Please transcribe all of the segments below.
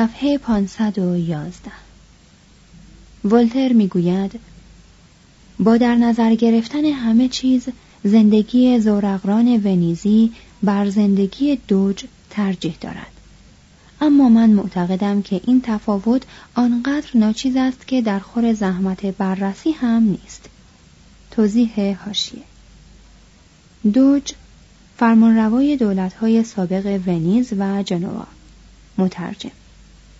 صفحه 511 ولتر می‌گوید با در نظر گرفتن همه چیز زندگی زورقران ونیزی بر زندگی دوج ترجیح دارد. اما من معتقدم که این تفاوت آنقدر ناچیز است که در خور زحمت بررسی هم نیست. توضیح هاشیه. دوج فرمانروای دولت‌های سابق ونیز و جنوا. مترجم.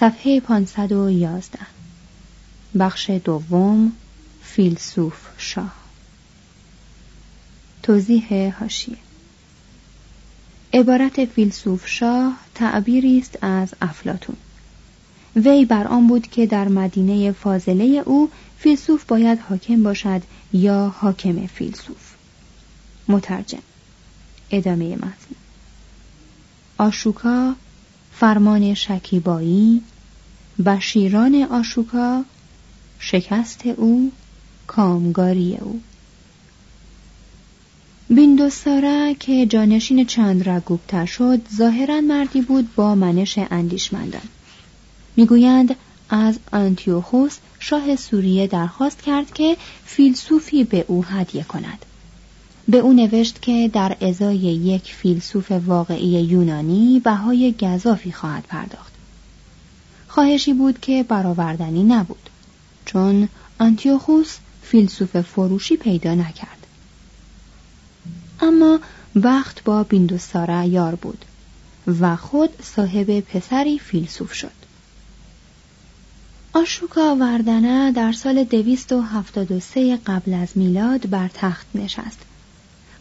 صفحه 511 بخش دوم فیلسوف شاه. توضیح هاشیه عبارت فیلسوف شاه تعبیری است از افلاتون وی بر آن بود که در مدینه فاضله او فیلسوف باید حاکم باشد یا حاکم فیلسوف. مترجم. ادامه متن. آشوکا فرمان شکیبایی بشیران آشوکا شکست او کامگاری او. بیندوسارا که جانشین چندراگوپتا شد ظاهرا مردی بود با منش اندیشمندان. می‌گویند از آنتیوخوس شاه سوریه درخواست کرد که فیلسوفی به او هدیه کند. به او نوشت که در ازای یک فیلسوف واقعی یونانی بهای گذافی خواهد پرداخت. خواهشی بود که برآوردنی نبود چون آنتیوخوس فیلسوف فروشی پیدا نکرد. اما وقت با بیندوسارا یار بود و خود صاحب پسری فیلسوف شد. آشوکا وردنه در سال 273 قبل از میلاد بر تخت نشست.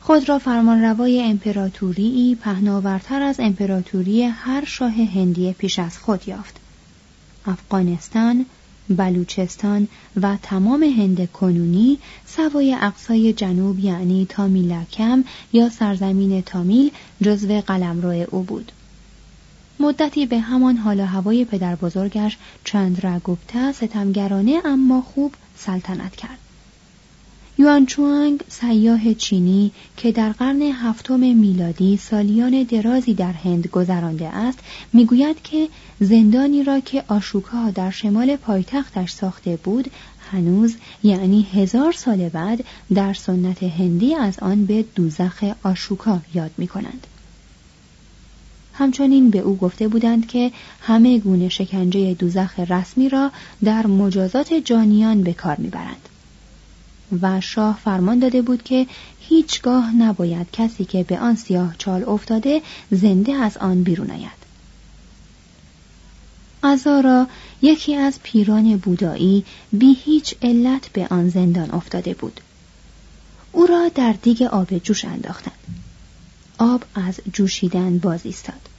خود را فرمانروای امپراتوری پهناورتر از امپراتوری هر شاه هندی پیش از خود یافت. افغانستان بلوچستان و تمام هند کنونی سوای اقصای جنوب یعنی تامیلکم یا سرزمین تامیل جزو قلمرو او بود. مدتی به همان حال هوای پدر بزرگش چندراگوپتا ستمگرانه اما خوب سلطنت کرد. یوان چوانگ سیاه چینی که در قرن هفتم میلادی سالیان درازی در هند گذرانده است می‌گوید که زندانی را که آشوکا در شمال پایتختش ساخته بود هنوز یعنی هزار سال بعد در سنت هندی از آن به دوزخ آشوکا یاد می کنند. همچنین به او گفته بودند که همه گونه شکنجه دوزخ رسمی را در مجازات جانیان به کار می‌برند و شاه فرمان داده بود که هیچگاه نباید کسی که به آن سیاه چال افتاده زنده از آن بیرون آید. ازارا یکی از پیران بودایی بی هیچ علت به آن زندان افتاده بود. او را در دیگ آب جوش انداختند. آب از جوشیدن باز ایستاد.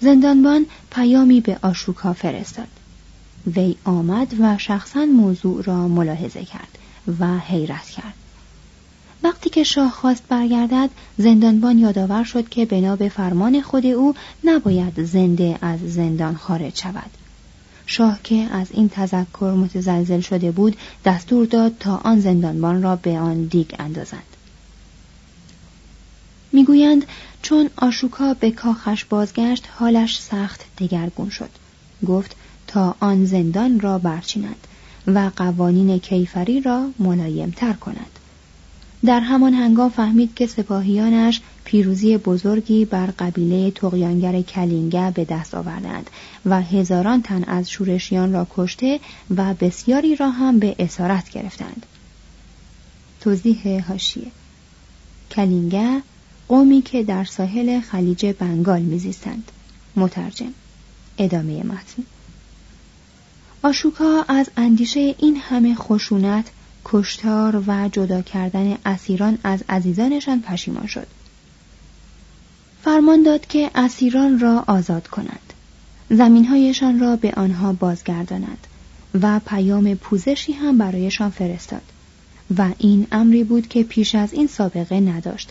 زندانبان پیامی به آشوکا فرستاد. وی آمد و شخصا موضوع را ملاحظه کرد. و حیرت کرد. وقتی که شاه خواست برگردد زندانبان یادآور شد که بنا به فرمان خود او نباید زنده از زندان خارج شود. شاه که از این تذکر متزلزل شده بود دستور داد تا آن زندانبان را به آن دیگ اندازند. می‌گویند چون آشوکا به کاخش بازگشت حالش سخت دگرگون شد. گفت تا آن زندان را برچینند. و قوانین کیفری را ملایمتر کنند در همان هنگام فهمید که سپاهیانش پیروزی بزرگی بر قبیله تقیانگر کلینگه به دست آوردند و هزاران تن از شورشیان را کشته و بسیاری را هم به اسارت گرفتند. توضیح هاشیه کلینگه قومی که در ساحل خلیج بنگال میزیستند. مترجم ادامه متن. آشوکا از اندیشه این همه خشونت کشتار و جدا کردن اسیران از عزیزانشان پشیمان شد. فرمان داد که اسیران را آزاد کنند. زمینهایشان را به آنها بازگردانند و پیام پوزشی هم برایشان فرستاد. و این امری بود که پیش از این سابقه نداشت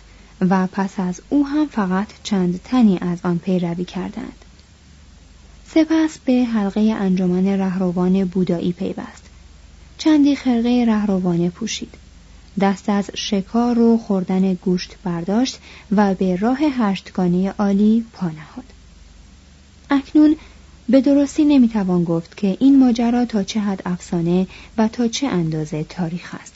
و پس از او هم فقط چند تنی از آن پیروی کردند. سپس به حلقه انجمن رهروان بودایی پیوست. چندی خرقه رهروانه پوشید. دست از شکار و خوردن گوشت برداشت و به راه هشتگانه عالی پا نهاد. اکنون به درستی نمی‌توان گفت که این ماجرا تا چه حد افسانه و تا چه اندازه تاریخ است.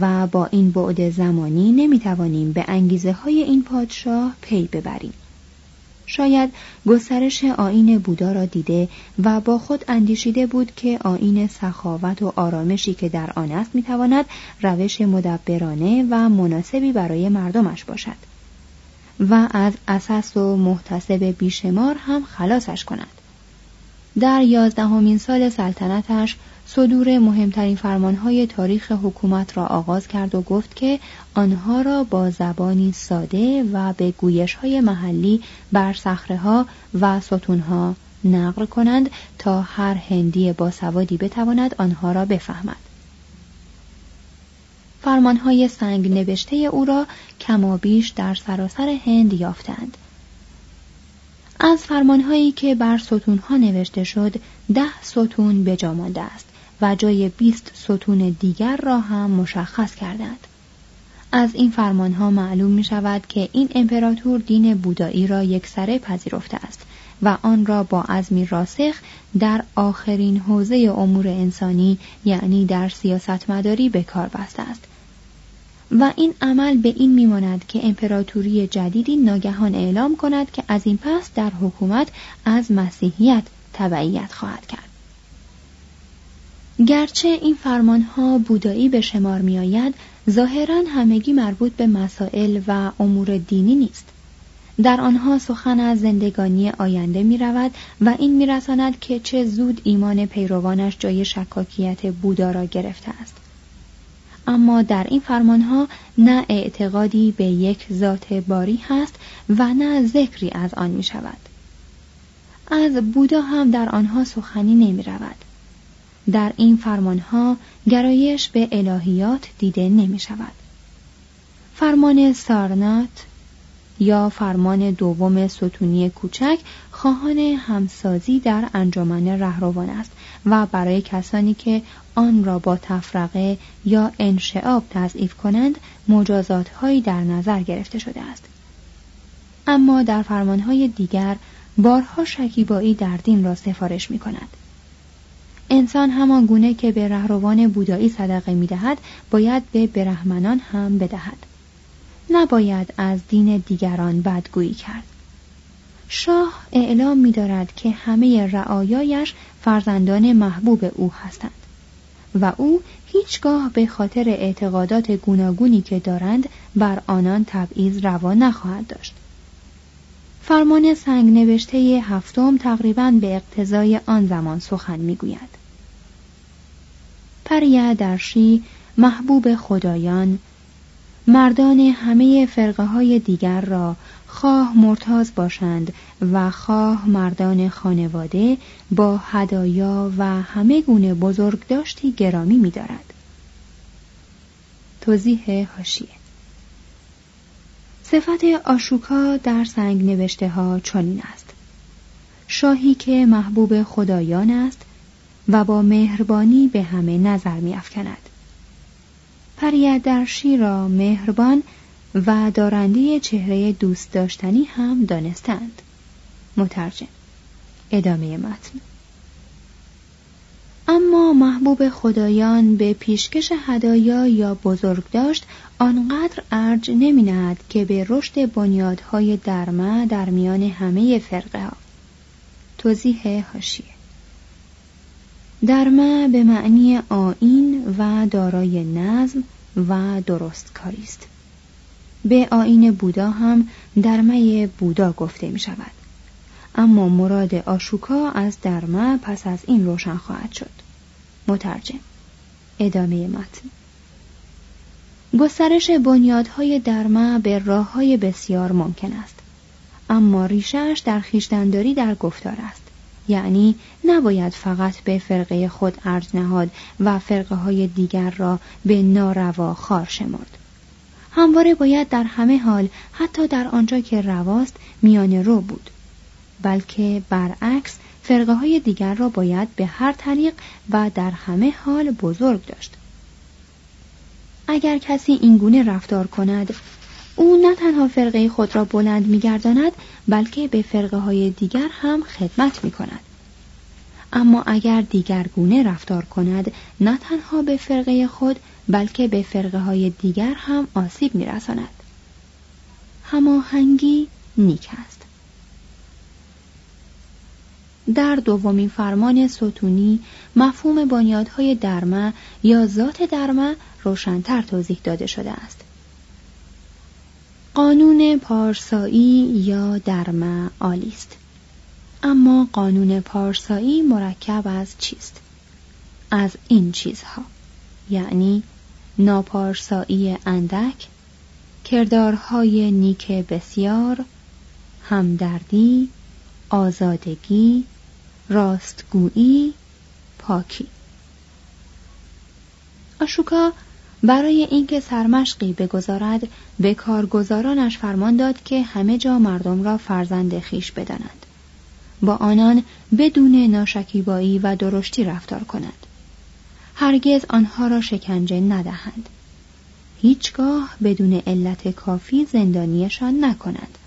و با این بعد زمانی نمی‌توانیم به انگیزه های این پادشاه پی ببریم. شاید گسترش آین بودا را دیده و با خود اندیشیده بود که آین سخاوت و آرامشی که در آن است می‌تواند روش مدبرانه و مناسبی برای مردمش باشد و از اساس و محتسب بیشمار هم خلاصش کند. در یازدهمین سال سلطنتش صدور مهمترین فرمانهای تاریخ حکومت را آغاز کرد و گفت که آنها را با زبانی ساده و به گویشهای محلی بر ها و ستونها نقل کنند تا هر هندی باسوادی بتواند آنها را بفهمد. فرمانهای سنگ نوشته او را کمابیش در سراسر هند یافتند. از فرمانهایی که بر ستونها نوشته شد ده ستون به مانده است. و جای بیست ستون دیگر را هم مشخص کردند. از این فرمان ها معلوم می شود که این امپراتور دین بودایی را یک سره پذیرفته است و آن را با عزمی راسخ در آخرین حوزه امور انسانی یعنی در سیاست مداری به کار بسته است. و این عمل به این میماند که امپراتوری جدیدی ناگهان اعلام کند که از این پس در حکومت از مسیحیت تبعیت خواهد کرد. گرچه این فرمانها بودایی به شمار می آید ظاهرا همگی مربوط به مسائل و امور دینی نیست. در آنها سخن از زندگانی آینده می رود و این می رساند که چه زود ایمان پیروانش جای شکاکیت بودا را گرفته است. اما در این فرمانها نه اعتقادی به یک ذات باری هست و نه ذکری از آن می شود از بودا هم در آنها سخنی نمی رود در این فرمانها گرایش به الهیات دیده نمی شود. فرمان سارنات یا فرمان دوم ستونی کوچک خواهان همسازی در انجمن رهروان است و برای کسانی که آن را با تفرقه یا انشعاب تضعیف کنند مجازات هایی در نظر گرفته شده است اما در فرمانهای دیگر بارها شکیبایی در دین را سفارش می کند. انسان همان گونه که به رهروان بودایی صدقه می دهد باید به برهمنان هم بدهد. نباید از دین دیگران بدگویی کرد. شاه اعلام می دارد که همه رعایایش فرزندان محبوب او هستند و او هیچگاه به خاطر اعتقادات گوناگونی که دارند بر آنان تبعیض روا نخواهد داشت. فرمان سنگ نوشته هفتم تقریبا به اقتضای آن زمان سخن می‌گوید. پریا درشی محبوب خدایان. مردان همه فرقه های دیگر را خواه مرتاز باشند و خواه مردان خانواده با هدایا و همه گونه بزرگ داشتی گرامی می دارد. توضیح هاشیه صفت آشوکا در سنگ نوشته ها چنین است. شاهی که محبوب خدایان است و با مهربانی به همه نظر می افکند. پریدرشی را مهربان و دارنده چهره دوست داشتنی هم دانستند. مترجم ادامه متن اما محبوب خدایان به پیشکش هدایا یا بزرگ داشت آنقدر ارج نمی که به رشد بنیادهای درمه در میان همه فرقه ها توضیح هاشیه درمه به معنی آین و دارای نظم و درست کاری است. به آین بودا هم درمه بودا گفته می شود. اما مراد آشوکا از درمه پس از این روشن خواهد شد. مترجم ادامه متن. گسترش بنیادهای درمه به راه های بسیار ممکن است. اما ریشهش در خیشتنداری در گفتار است. یعنی نباید فقط به فرقه خود ارج نهاد و فرقه های دیگر را به ناروا خار شمرد. همواره باید در همه حال حتی در آنجا که رواست میان رو بود. بلکه برعکس فرقه های دیگر را باید به هر طریق و در همه حال بزرگ داشت. اگر کسی اینگونه رفتار کند او نه تنها فرقه خود را بلند میگرداند بلکه به فرقه های دیگر هم خدمت می کند. اما اگر دیگر گونه رفتار کند نه تنها به فرقه خود بلکه به فرقه های دیگر هم آسیب می رساند. هماهنگی نیک است. در دومین فرمان ستونی مفهوم بنیادهای درمه یا ذات درمه روشنتر توضیح داده شده است. قانون پارسایی یا درمه عالی است. اما قانون پارسایی مرکب از چیست؟ از این چیزها یعنی ناپارسایی اندک کردارهای نیک بسیار همدردی آزادگی راستگویی پاکی آشوکا برای اینکه سرمشقی بگذارد به کارگزارانش فرمان داد که همه جا مردم را فرزند خیش بدانند. با آنان بدون ناشکیبایی و درشتی رفتار کند. هرگز آنها را شکنجه ندهند. هیچگاه بدون علت کافی زندانیشان نکنند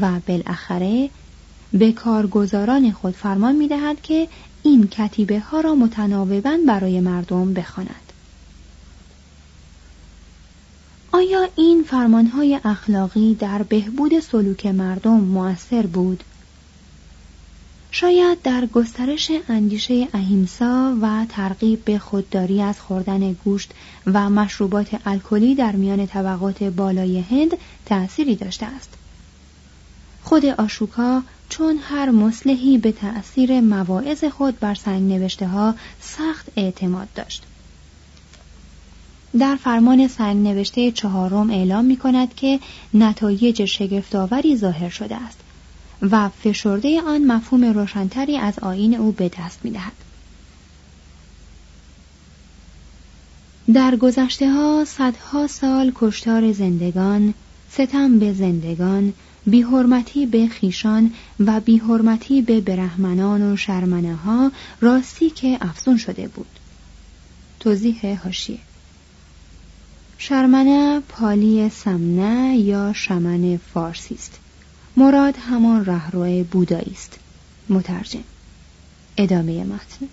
و بالاخره به کارگزاران خود فرمان می دهد که این کتیبه ها را متناوبا برای مردم بخواند. آیا این فرمانهای اخلاقی در بهبود سلوک مردم مؤثر بود؟ شاید در گسترش اندیشه اهیمسا و ترغیب به خودداری از خوردن گوشت و مشروبات الکلی در میان طبقات بالای هند تأثیری داشته است. خود آشوکا چون هر مسلحی به تأثیر مواعظ خود بر سنگ نوشته ها سخت اعتماد داشت. در فرمان سنگ نوشته چهارم اعلام می کند که نتایج شگفتآوری ظاهر شده است و فشرده آن مفهوم روشنتری از آین او به دست می دهد. در گذشته ها صدها سال کشتار زندگان، ستم به زندگان بیحرمتی به خیشان و بیحرمتی به برهمنان و شرمنه ها راستی که افزون شده بود توضیح هاشیه شرمنه پالی سمنه یا شمن فارسی است. مراد همان رهرو بودایی است. مترجم. ادامه متن.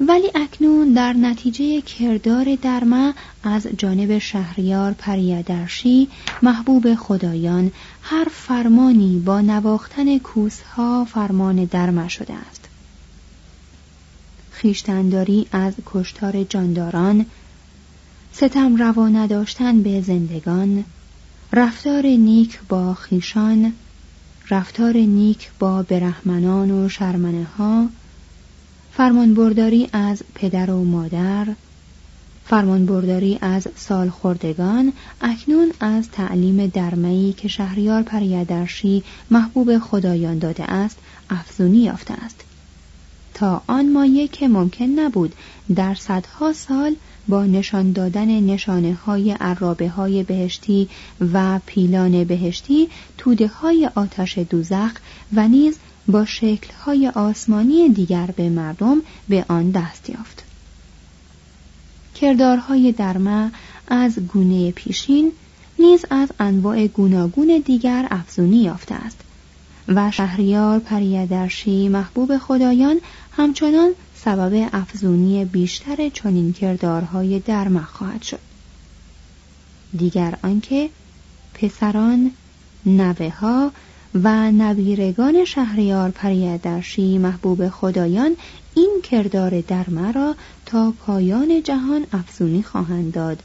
ولی اکنون در نتیجه کردار درمه از جانب شهریار پریدرشی محبوب خدایان هر فرمانی با نواختن کوسها فرمان درمه شده است. خیشتنداری از کشتار جانداران ستم روا نداشتن به زندگان رفتار نیک با خیشان رفتار نیک با برهمنان و شرمنه ها فرمانبرداری از پدر و مادر فرمانبرداری از سالخوردگان اکنون از تعلیم درمایی که شهریار پریدرشی محبوب خدایان داده است افزونی یافته است. تا آن مایه که ممکن نبود در صدها سال با نشان دادن نشانه های عرابه های بهشتی و پیلان بهشتی توده های آتش دوزخ و نیز با شکل های آسمانی دیگر به مردم به آن دست یافت. کردارهای درمه از گونه پیشین نیز از انواع گوناگون دیگر افزونی یافته است و شهریار پریدرشی محبوب خدایان همچنان سبب افزونی بیشتر چنین کردارهای درمه خواهد شد. دیگر آنکه پسران نوه ها و نویرگان شهریار پریدرشی محبوب خدایان این کردار درمه را تا پایان جهان افزونی خواهند داد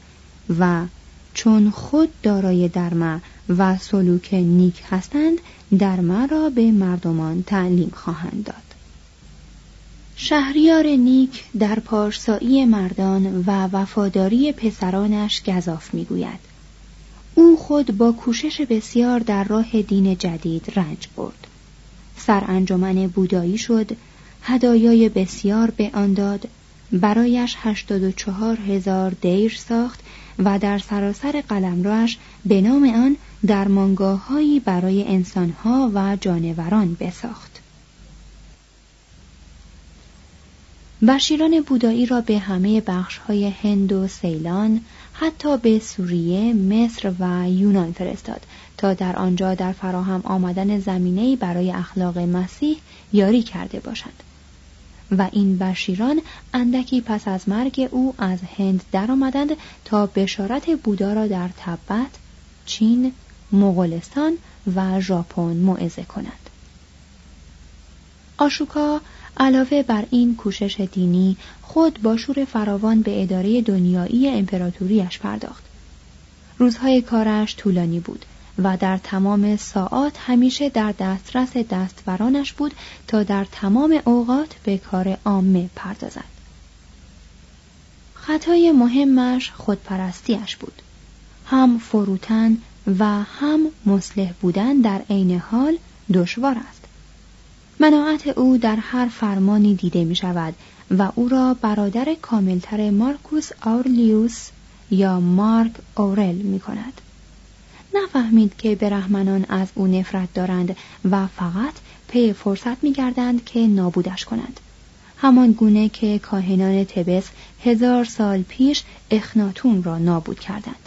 و چون خود دارای درمه و سلوک نیک هستند درمه را به مردمان تعلیم خواهند داد. شهریار نیک در پارسایی مردان و وفاداری پسرانش گذاف می‌گوید. او خود با کوشش بسیار در راه دین جدید رنج برد. سرانجمن بودایی شد هدایای بسیار به آن داد برایش هشتاد و چهار هزار دیر ساخت و در سراسر قلمروش به نام آن درمانگاههایی برای انسانها و جانوران بساخت. بشیران بودایی را به همه بخش های هند و سیلان حتی به سوریه، مصر و یونان فرستاد تا در آنجا در فراهم آمدن زمینه برای اخلاق مسیح یاری کرده باشند. و این بشیران اندکی پس از مرگ او از هند درآمدند تا بشارت بودا را در تبت، چین، مغولستان و ژاپن موعظه کنند. آشوکا علاوه بر این کوشش دینی خود با شور فراوان به اداره دنیایی امپراتوریش پرداخت. روزهای کارش طولانی بود و در تمام ساعات همیشه در دسترس دستورانش بود تا در تمام اوقات به کار عامه پردازد. خطای مهمش خودپرستیش بود. هم فروتن و هم مصلح بودن در عین حال دشوار است مناعت او در هر فرمانی دیده می شود و او را برادر کاملتر مارکوس آورلیوس یا مارک اورل می کند. نفهمید که برهمنان از او نفرت دارند و فقط پی فرصت می گردند که نابودش کنند. همان گونه که کاهنان تبس هزار سال پیش اخناتون را نابود کردند.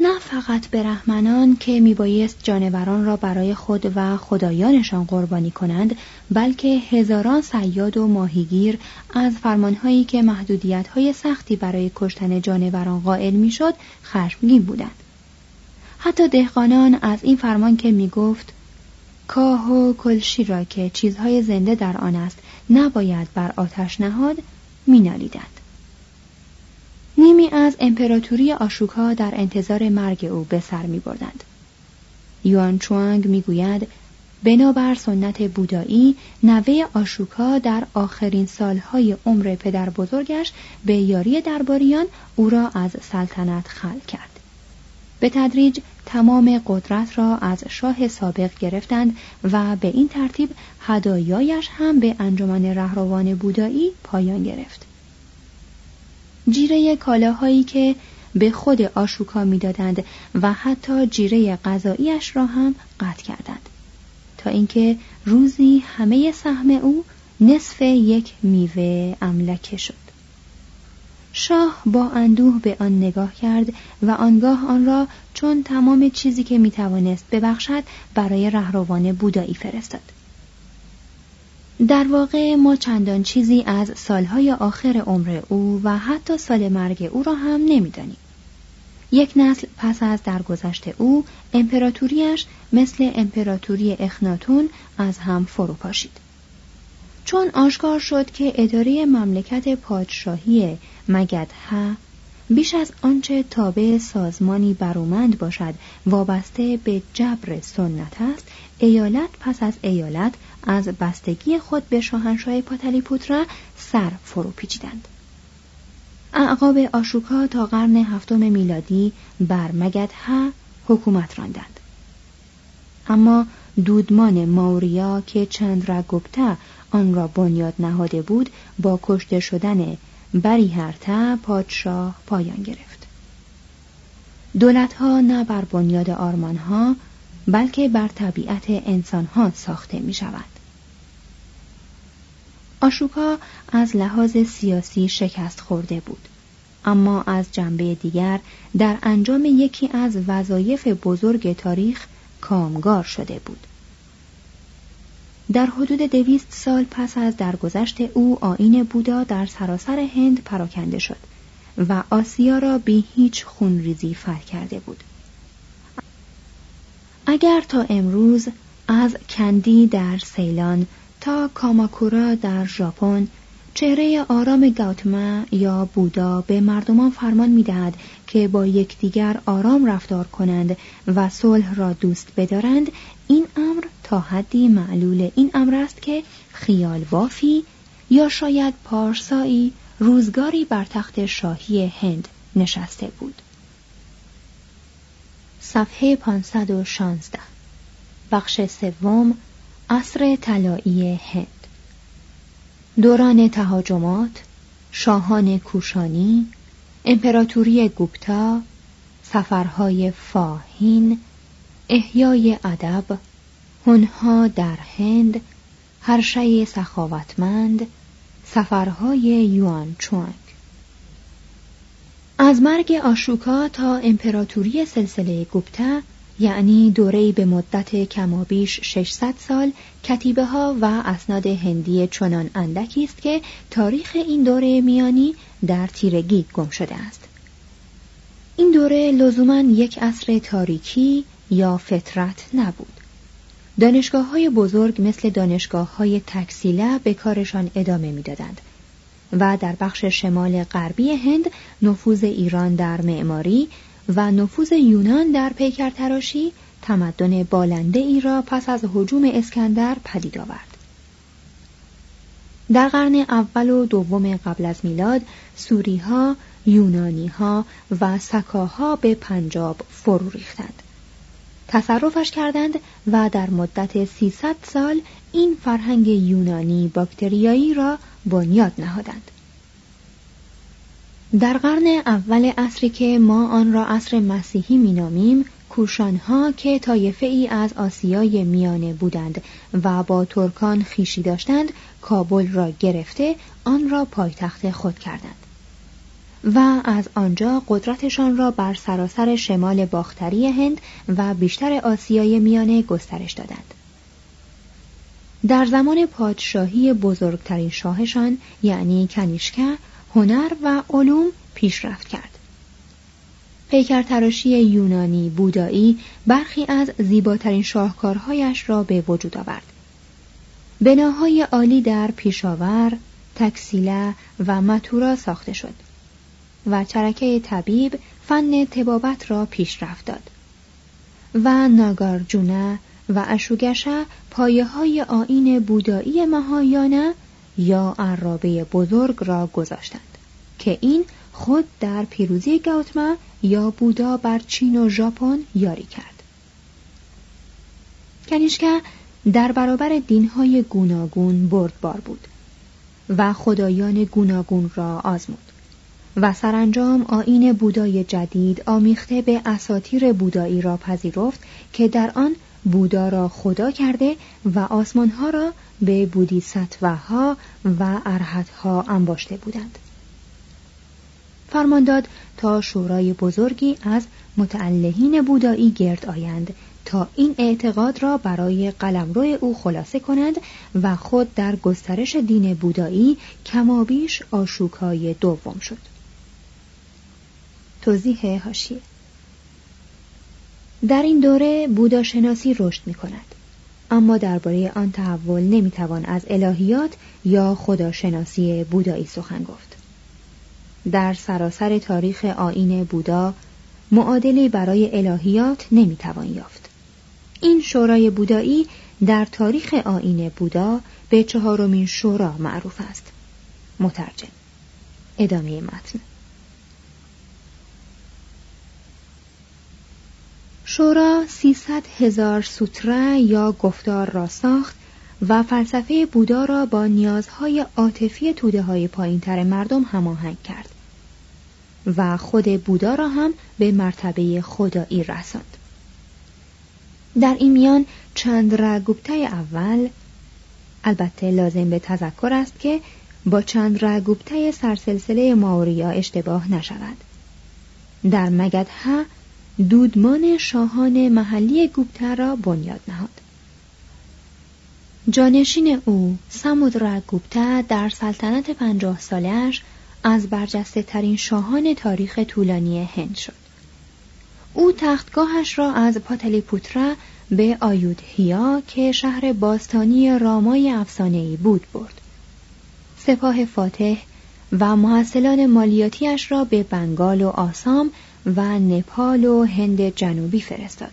نه فقط برهمنان که میبایست جانوران را برای خود و خدایانشان قربانی کنند بلکه هزاران سیاد و ماهیگیر از فرمانهایی که محدودیتهای سختی برای کشتن جانوران قائل می‌شد خشمگین بودند. حتی دهقانان از این فرمان که می‌گفت کاه و کلشی را که چیزهای زنده در آن است نباید بر آتش نهاد مینالیدند. نیمی از امپراتوری آشوکا در انتظار مرگ او به سر می بردند. یوان چوانگ می گوید بنابر سنت بودایی نوه آشوکا در آخرین سالهای عمر پدر بزرگش به یاری درباریان او را از سلطنت خل کرد. به تدریج تمام قدرت را از شاه سابق گرفتند و به این ترتیب هدایایش هم به انجمن رهروان بودایی پایان گرفت. جیره کالاهایی که به خود آشوکا می‌دادند و حتی جیره غذاییش را هم قطع کردند. تا اینکه روزی همه سهم او نصف یک میوه املکه شد. شاه با اندوه به آن نگاه کرد و آنگاه آن را چون تمام چیزی که می‌توانست ببخشد برای رهروان بودایی فرستاد. در واقع ما چندان چیزی از سالهای آخر عمر او و حتی سال مرگ او را هم نمی‌دانیم. یک نسل پس از درگذشت او امپراتوریش مثل امپراتوری اخناتون از هم فرو پاشید چون آشکار شد که اداره مملکت پادشاهی مگدها بیش از آنچه تابع سازمانی برومند باشد وابسته به جبر سنت است ایالت پس از ایالت از بستگی خود به شاهنشاه پاتلیپوترا سر فرو پیچیدند. اعقاب آشوکا تا قرن هفتم میلادی بر مگدها حکومت راندند. اما دودمان ماوریا که چندرا گپتا آن را بنیاد نهاده بود با کشته شدن بریهرتا پادشاه پایان گرفت. دولتها نه بر بنیاد آرمانها بلکه بر طبیعت انسانها ساخته می شود. آشوکا از لحاظ سیاسی شکست خورده بود اما از جنبه دیگر در انجام یکی از وظایف بزرگ تاریخ کامگار شده بود در حدود دویست سال پس از درگذشت او آین بودا در سراسر هند پراکنده شد و آسیا را بی هیچ خونریزی فتح کرده بود اگر تا امروز از کندی در سیلان تا کاماکورا در ژاپن چهره آرام گاوتما یا بودا به مردمان فرمان می‌دهد که با یکدیگر آرام رفتار کنند و صلح را دوست بدارند این امر تا حدی معلول. این امر است که خیال بافی یا شاید پارسایی روزگاری بر تخت شاهی هند نشسته بود. صفحه 516 بخش سوم عصر طلایی هند. دوران تهاجمات شاهان کوشانی امپراتوری گوپتا سفرهای فاهین احیای ادب هنها در هند هرشه سخاوتمند سفرهای یوان چوانگ از مرگ آشوکا تا امپراتوری سلسله گوپتا یعنی دوره‌ای به مدت کمابیش 600 سال کتیبه ها و اسناد هندی چنان اندکی است که تاریخ این دوره میانی در تیرگی گم شده است. این دوره لزوما یک عصر تاریکی یا فطرت نبود. دانشگاه های بزرگ مثل دانشگاه های تکسیله به کارشان ادامه می‌دادند. و در بخش شمال غربی هند نفوذ ایران در معماری و نفوذ یونان در پیکر تراشی تمدن بالنده ای را پس از حجوم اسکندر پدید آورد. در قرن اول و دوم قبل از میلاد سوری ها، یونانی ها و سکاها به پنجاب فرو ریختند. تصرفش کردند و در مدت 300 سال این فرهنگ یونانی باکتریایی را بنیاد نهادند. در قرن اول عصری که ما آن را عصر مسیحی مینامیم کوشانها که طایفه ای از آسیای میانه بودند و با ترکان خیشی داشتند کابل را گرفته آن را پایتخت خود کردند و از آنجا قدرتشان را بر سراسر شمال باختری هند و بیشتر آسیای میانه گسترش دادند. در زمان پادشاهی بزرگترین شاهشان یعنی کنیشکه هنر و علوم پیشرفت کرد. پیکر تراشی یونانی بودایی برخی از زیباترین شاهکارهایش را به وجود آورد. بناهای عالی در پیشاور، تکسیله و متورا ساخته شد. و چرکه طبیب فن تبابت را پیشرفت داد. و ناگارجونه و اشوگشه پایه های آین بودایی مهایانه یا عرابه بزرگ را گذاشتند که این خود در پیروزی گاوتما یا بودا بر چین و ژاپن یاری کرد. کنیشکا در برابر دینهای گوناگون بردبار بود و خدایان گوناگون را آزمود. و سرانجام آین بودای جدید آمیخته به اساتیر بودایی را پذیرفت که در آن بودا را خدا کرده و آسمانها را به بودیستوها و ارهتها انباشته بودند. فرمان داد تا شورای بزرگی از متعلهین بودایی گرد آیند تا این اعتقاد را برای قلمرو او خلاصه کنند و خود در گسترش دین بودایی کمابیش آشوکای دوم شد. توضیح هاشیه در این دوره بوداشناسی رشد می کند اما درباره آن تحول نمی‌توان از الهیات یا خداشناسی بودایی سخن گفت. در سراسر تاریخ آین بودا معادلی برای الهیات نمی‌توان یافت. این شورای بودایی در تاریخ آین بودا به چهارمین شورا معروف است. مترجم. ادامه متن. شورا 300 هزار سوتره یا گفتار را ساخت و فلسفه بودا را با نیازهای عاطفی توده های پایین تر مردم هماهنگ کرد و خود بودا را هم به مرتبه خدایی رساند. در این میان چند رگوبته اول البته لازم به تذکر است که با چند رگوبته سرسلسله ماوریا اشتباه نشود. در مگدها دودمان شاهان محلی گوپتر را بنیاد نهاد. جانشین او سمودرا گوپتا در سلطنت پنجاه سالش از برجسته ترین شاهان تاریخ طولانی هند شد. او تختگاهش را از پاتلی پوترا به آیودهیا که شهر باستانی رامای افسانه‌ای بود برد. سپاه فاتح و محصلان مالیاتیش را به بنگال و آسام و نپال و هند جنوبی فرستاد.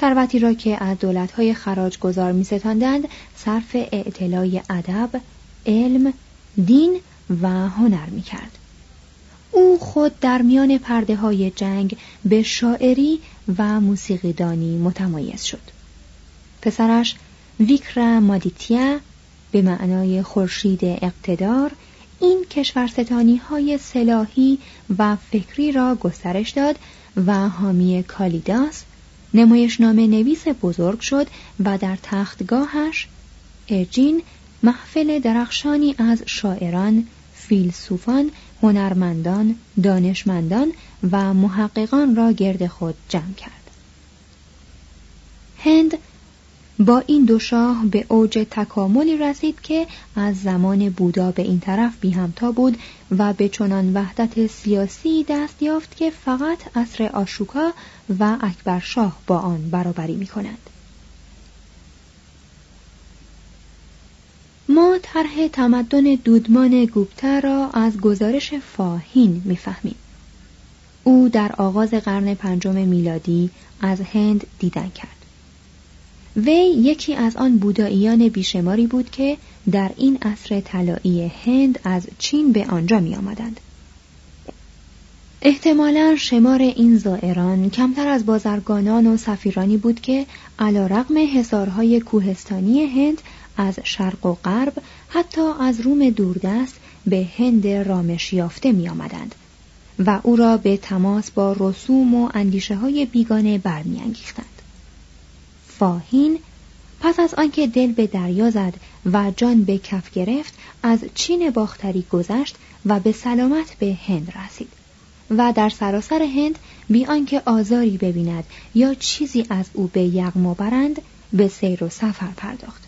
ثروتی را که از دولتهای خراج گذار می ستاندند صرف اعتلای ادب، علم، دین و هنر می کرد. او خود در میان پرده های جنگ به شاعری و موسیقیدانی متمایز شد. پسرش ویکرا مادیتیا به معنای خورشید اقتدار این کشورستانی های سلاحی و فکری را گسترش داد و حامی کالیداس نمایشنامه نویس بزرگ شد و در تختگاهش ارجین محفل درخشانی از شاعران، فیلسوفان، هنرمندان، دانشمندان و محققان را گرد خود جمع کرد. هند با این دو شاه به اوج تکاملی رسید که از زمان بودا به این طرف بی همتا بود و به چنان وحدت سیاسی دست یافت که فقط عصر آشوکا و اکبر شاه با آن برابری می کنند. ما طرح تمدن دودمان گوپتا را از گزارش فاهین می‌فهمیم. او در آغاز قرن پنجم میلادی از هند دیدن کرد. وی یکی از آن بوداییان بیشماری بود که در این عصر طلایی هند از چین به آنجا می آمدند. احتمالا شمار این زائران کمتر از بازرگانان و سفیرانی بود که علا رقم حسارهای کوهستانی هند از شرق و غرب حتی از روم دوردست به هند رامش یافته می آمدند و او را به تماس با رسوم و اندیشه های بیگانه برمیانگیختند. فاهین پس از آنکه دل به دریا زد و جان به کف گرفت از چین باختری گذشت و به سلامت به هند رسید. و در سراسر هند بی آنکه آزاری ببیند یا چیزی از او به یغما برند به سیر و سفر پرداخت.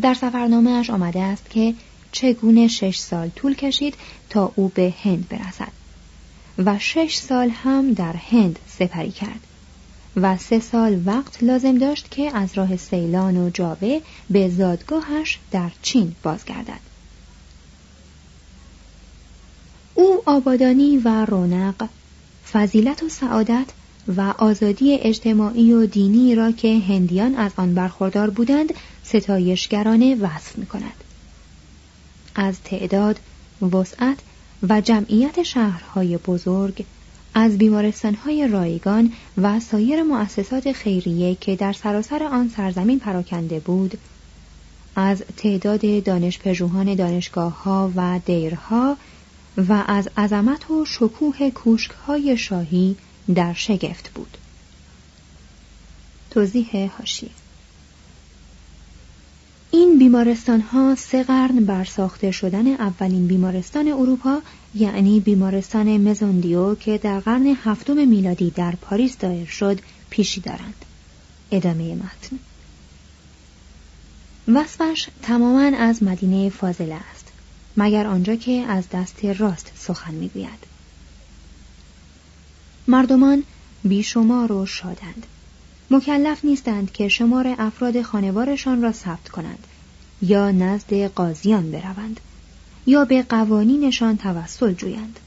در سفرنامه آمده است که چگونه شش سال طول کشید تا او به هند برسد و شش سال هم در هند سپری کرد. و سه سال وقت لازم داشت که از راه سیلان و جاوه به زادگاهش در چین بازگردد. او آبادانی و رونق، فضیلت و سعادت و آزادی اجتماعی و دینی را که هندیان از آن برخوردار بودند ستایشگرانه وصف می کند. از تعداد، وسعت و جمعیت شهرهای بزرگ از بیمارستانهای رایگان و سایر مؤسسات خیریه که در سراسر آن سرزمین پراکنده بود از تعداد دانش پژوهان دانشگاه ها و دیرها و از عظمت و شکوه کوشکهای شاهی در شگفت بود. توضیح هاشی این بیمارستان ها سه قرن بر ساخته شدن اولین بیمارستان اروپا یعنی بیمارستان مزوندیو که در قرن هفتم میلادی در پاریس دایر شد پیشی دارند. ادامه متن. وصفش تماما از مدینه فاضله است مگر آنجا که از دست راست سخن می‌گوید. مردمان بیشمار و شادند. مکلف نیستند که شمار افراد خانوارشان را ثبت کنند یا نزد قاضیان بروند یا به قوانینشان توسل جویند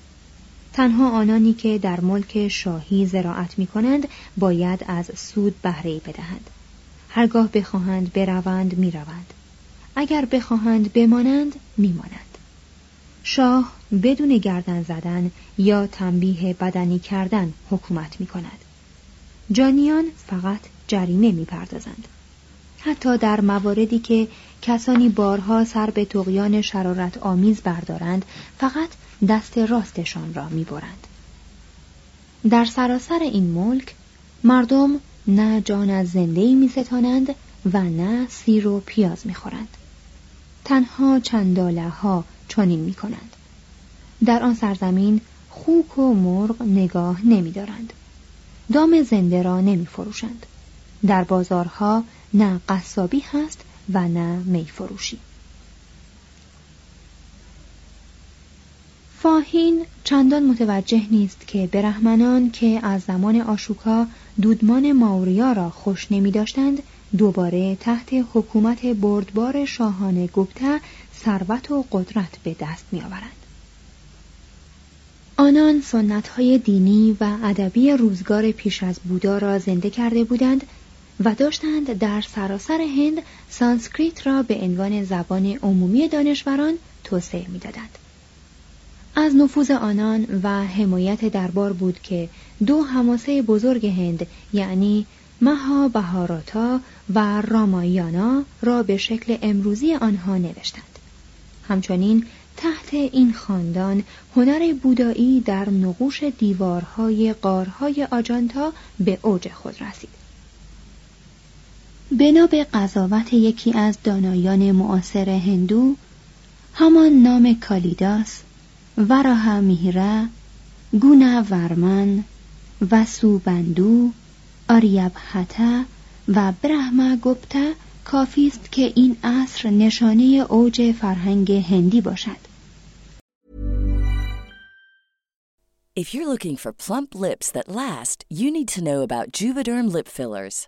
تنها آنانی که در ملک شاهی زراعت می کنند باید از سود بهره بدهند هرگاه بخواهند بروند می روند. اگر بخواهند بمانند می مانند. شاه بدون گردن زدن یا تنبیه بدنی کردن حکومت می کند. جانیان فقط جریمه می پردازند. حتی در مواردی که کسانی بارها سر به تقیان شرارت آمیز بردارند فقط دست راستشان را می برند. در سراسر این ملک مردم نه جان از زنده می ستانند و نه سیر و پیاز می خورند. تنها چنداله ها چنین می کنند. در آن سرزمین خوک و مرغ نگاه نمی دارند. دام زنده را نمی فروشند. در بازارها نه قصابی هست و نه می فروشی. فاهین چندان متوجه نیست که برهمنان که از زمان آشوکا دودمان ماوریا را خوش نمی داشتند دوباره تحت حکومت بردبار شاهان گپته ثروت و قدرت به دست می آورند. آنان سنت های دینی و ادبی روزگار پیش از بودا را زنده کرده بودند و داشتند در سراسر هند سانسکریت را به عنوان زبان عمومی دانشوران توسعه می‌دادند. از نفوذ آنان و حمایت دربار بود که دو هماسه بزرگ هند یعنی مها بهاراتا و رامایانا را به شکل امروزی آنها نوشتند. همچنین تحت این خاندان هنر بودایی در نقوش دیوارهای قارهای آجانتا به اوج خود رسید. بنا به قضاوت یکی از دانایان معاصر هندو همان نام کالیداس وراها میهره گونا ورمن و سوبندو آریابهتا و برهما گپتا کافی است که این عصر نشانه اوج فرهنگ هندی باشد If you're looking for plump lips that last, you need to know about Juvederm lip fillers.